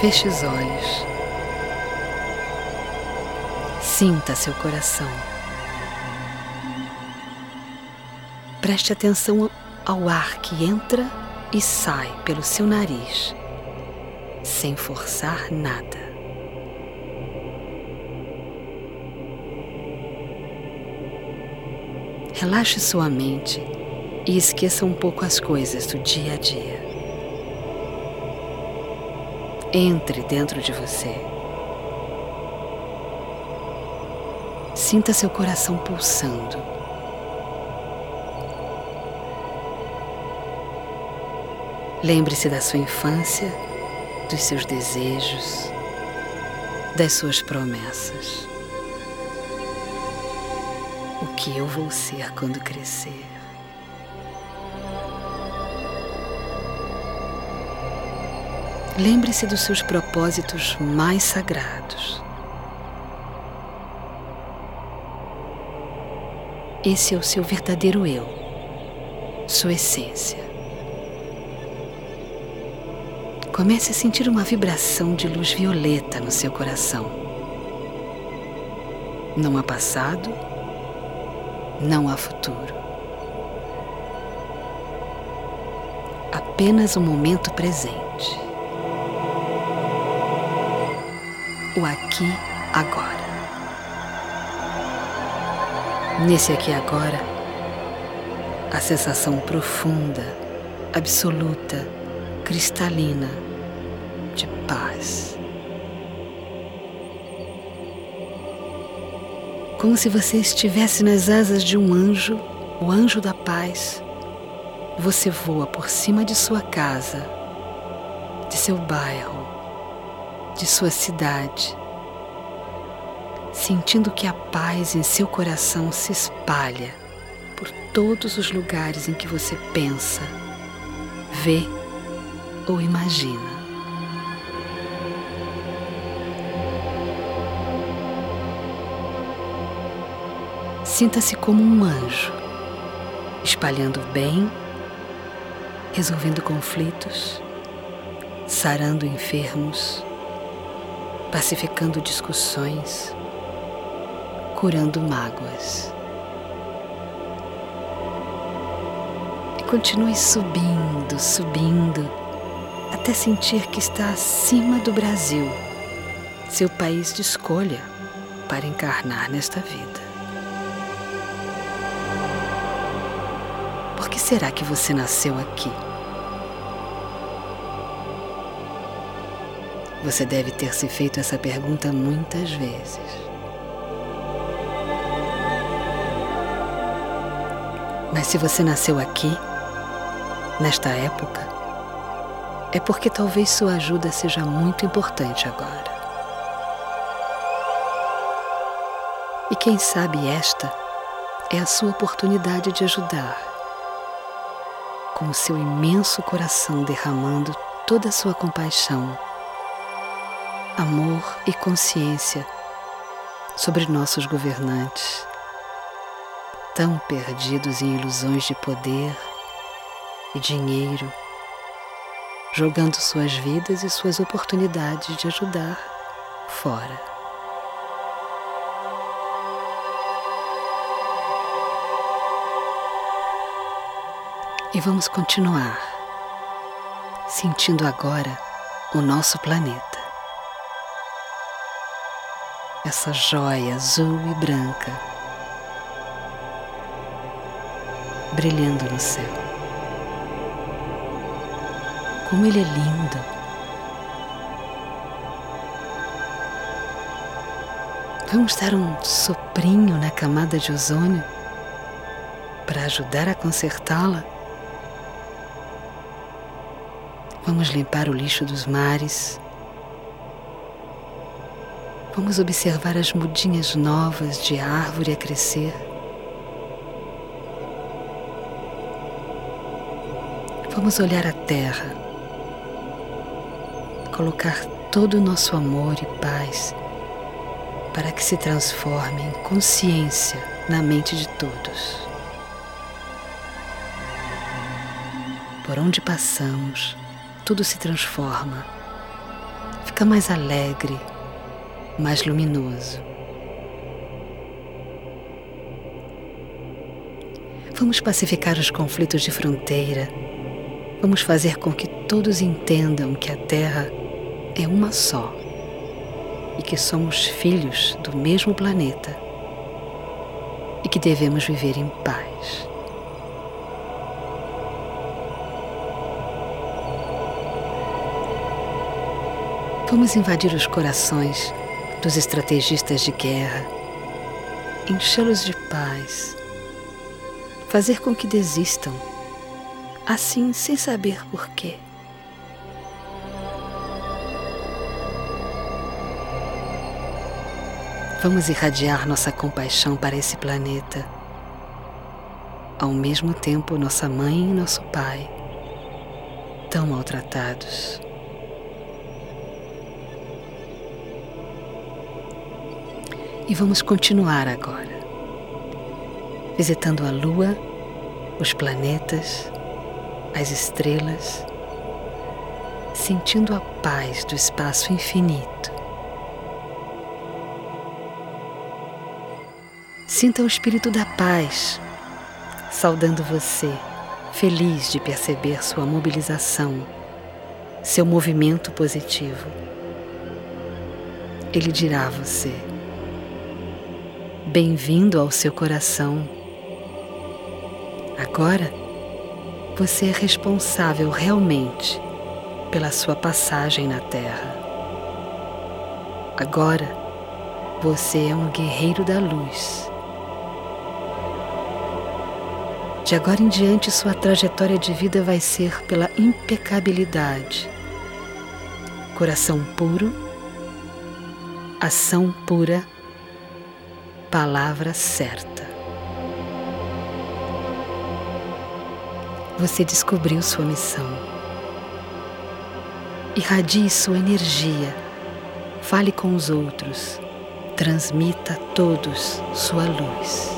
Feche os olhos. Sinta seu coração. Preste atenção ao ar que entra e sai pelo seu nariz, sem forçar nada. Relaxe sua mente e esqueça um pouco as coisas do dia a dia. Entre dentro de você. Sinta seu coração pulsando. Lembre-se da sua infância, dos seus desejos, das suas promessas. O que eu vou ser quando crescer? Lembre-se dos seus propósitos mais sagrados. Esse é o seu verdadeiro eu, sua essência. Comece a sentir uma vibração de luz violeta no seu coração. Não há passado, não há futuro. Apenas o momento presente. O aqui, agora. Nesse aqui agora, a sensação profunda, absoluta, cristalina de paz. Como se você estivesse nas asas de um anjo, o anjo da paz. Você voa por cima de sua casa, de seu bairro, de sua cidade sentindo que a paz em seu coração se espalha por todos os lugares em que você pensa, vê ou imagina. Sinta-se como um anjo, espalhando bem, resolvendo conflitos, sarando enfermos, pacificando discussões curando mágoas. E continue subindo, subindo, até sentir que está acima do Brasil, seu país de escolha para encarnar nesta vida. Por que será que você nasceu aqui? Você deve ter se feito essa pergunta muitas vezes. Mas se você nasceu aqui, nesta época, é porque talvez sua ajuda seja muito importante agora. E quem sabe esta é a sua oportunidade de ajudar, com o seu imenso coração derramando toda a sua compaixão, amor e consciência sobre nossos governantes tão perdidos em ilusões de poder e dinheiro, jogando suas vidas e suas oportunidades de ajudar fora. E vamos continuar sentindo agora o nosso planeta. Essa joia azul e branca brilhando no céu. Como ele é lindo! Vamos dar um soprinho na camada de ozônio para ajudar a consertá-la? Vamos limpar o lixo dos mares. Vamos observar as mudinhas novas de árvore a crescer. Vamos olhar a terra, colocar todo o nosso amor e paz para que se transforme em consciência na mente de todos. Por onde passamos, tudo se transforma, fica mais alegre, mais luminoso. Vamos pacificar os conflitos de fronteira. Vamos fazer com que todos entendam que a Terra é uma só e que somos filhos do mesmo planeta e que devemos viver em paz. Vamos invadir os corações dos estrategistas de guerra, enchê-los de paz, fazer com que desistam, assim sem saber porquê. Vamos irradiar nossa compaixão para esse planeta. Ao mesmo tempo, nossa mãe e nosso pai, tão maltratados. E vamos continuar agora, visitando a Lua, os planetas, as estrelas, sentindo a paz do espaço infinito Sinta o espírito da paz, saudando você, feliz de perceber sua mobilização, seu movimento positivo. Ele dirá a você: Bem-vindo ao seu coração. Agora, você é responsável realmente pela sua passagem na Terra. Agora, você é um guerreiro da luz De agora em diante, sua trajetória de vida vai ser pela impecabilidade. Coração puro, ação pura, palavra certa. Você descobriu sua missão. Irradie sua energia. Fale com os outros. Transmita a todos sua luz.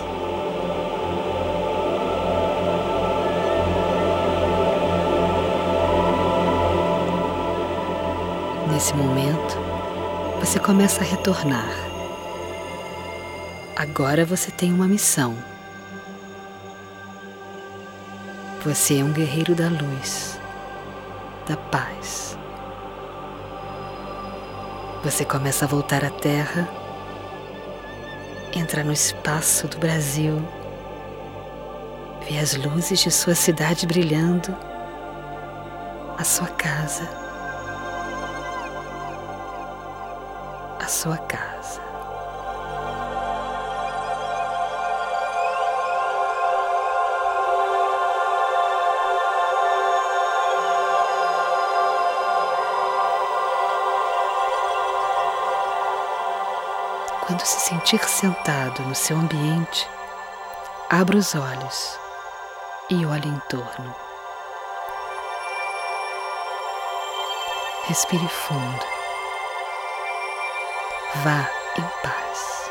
Nesse momento, você começa a retornar. Agora você tem uma missão. Você é um guerreiro da luz, da paz. Você começa a voltar à Terra, entra no espaço do Brasil, vê as luzes de sua cidade brilhando, a sua casa sua casa. Se sentir sentado no seu ambiente, abra os olhos e olhe em torno. Respire fundo. Vá em paz.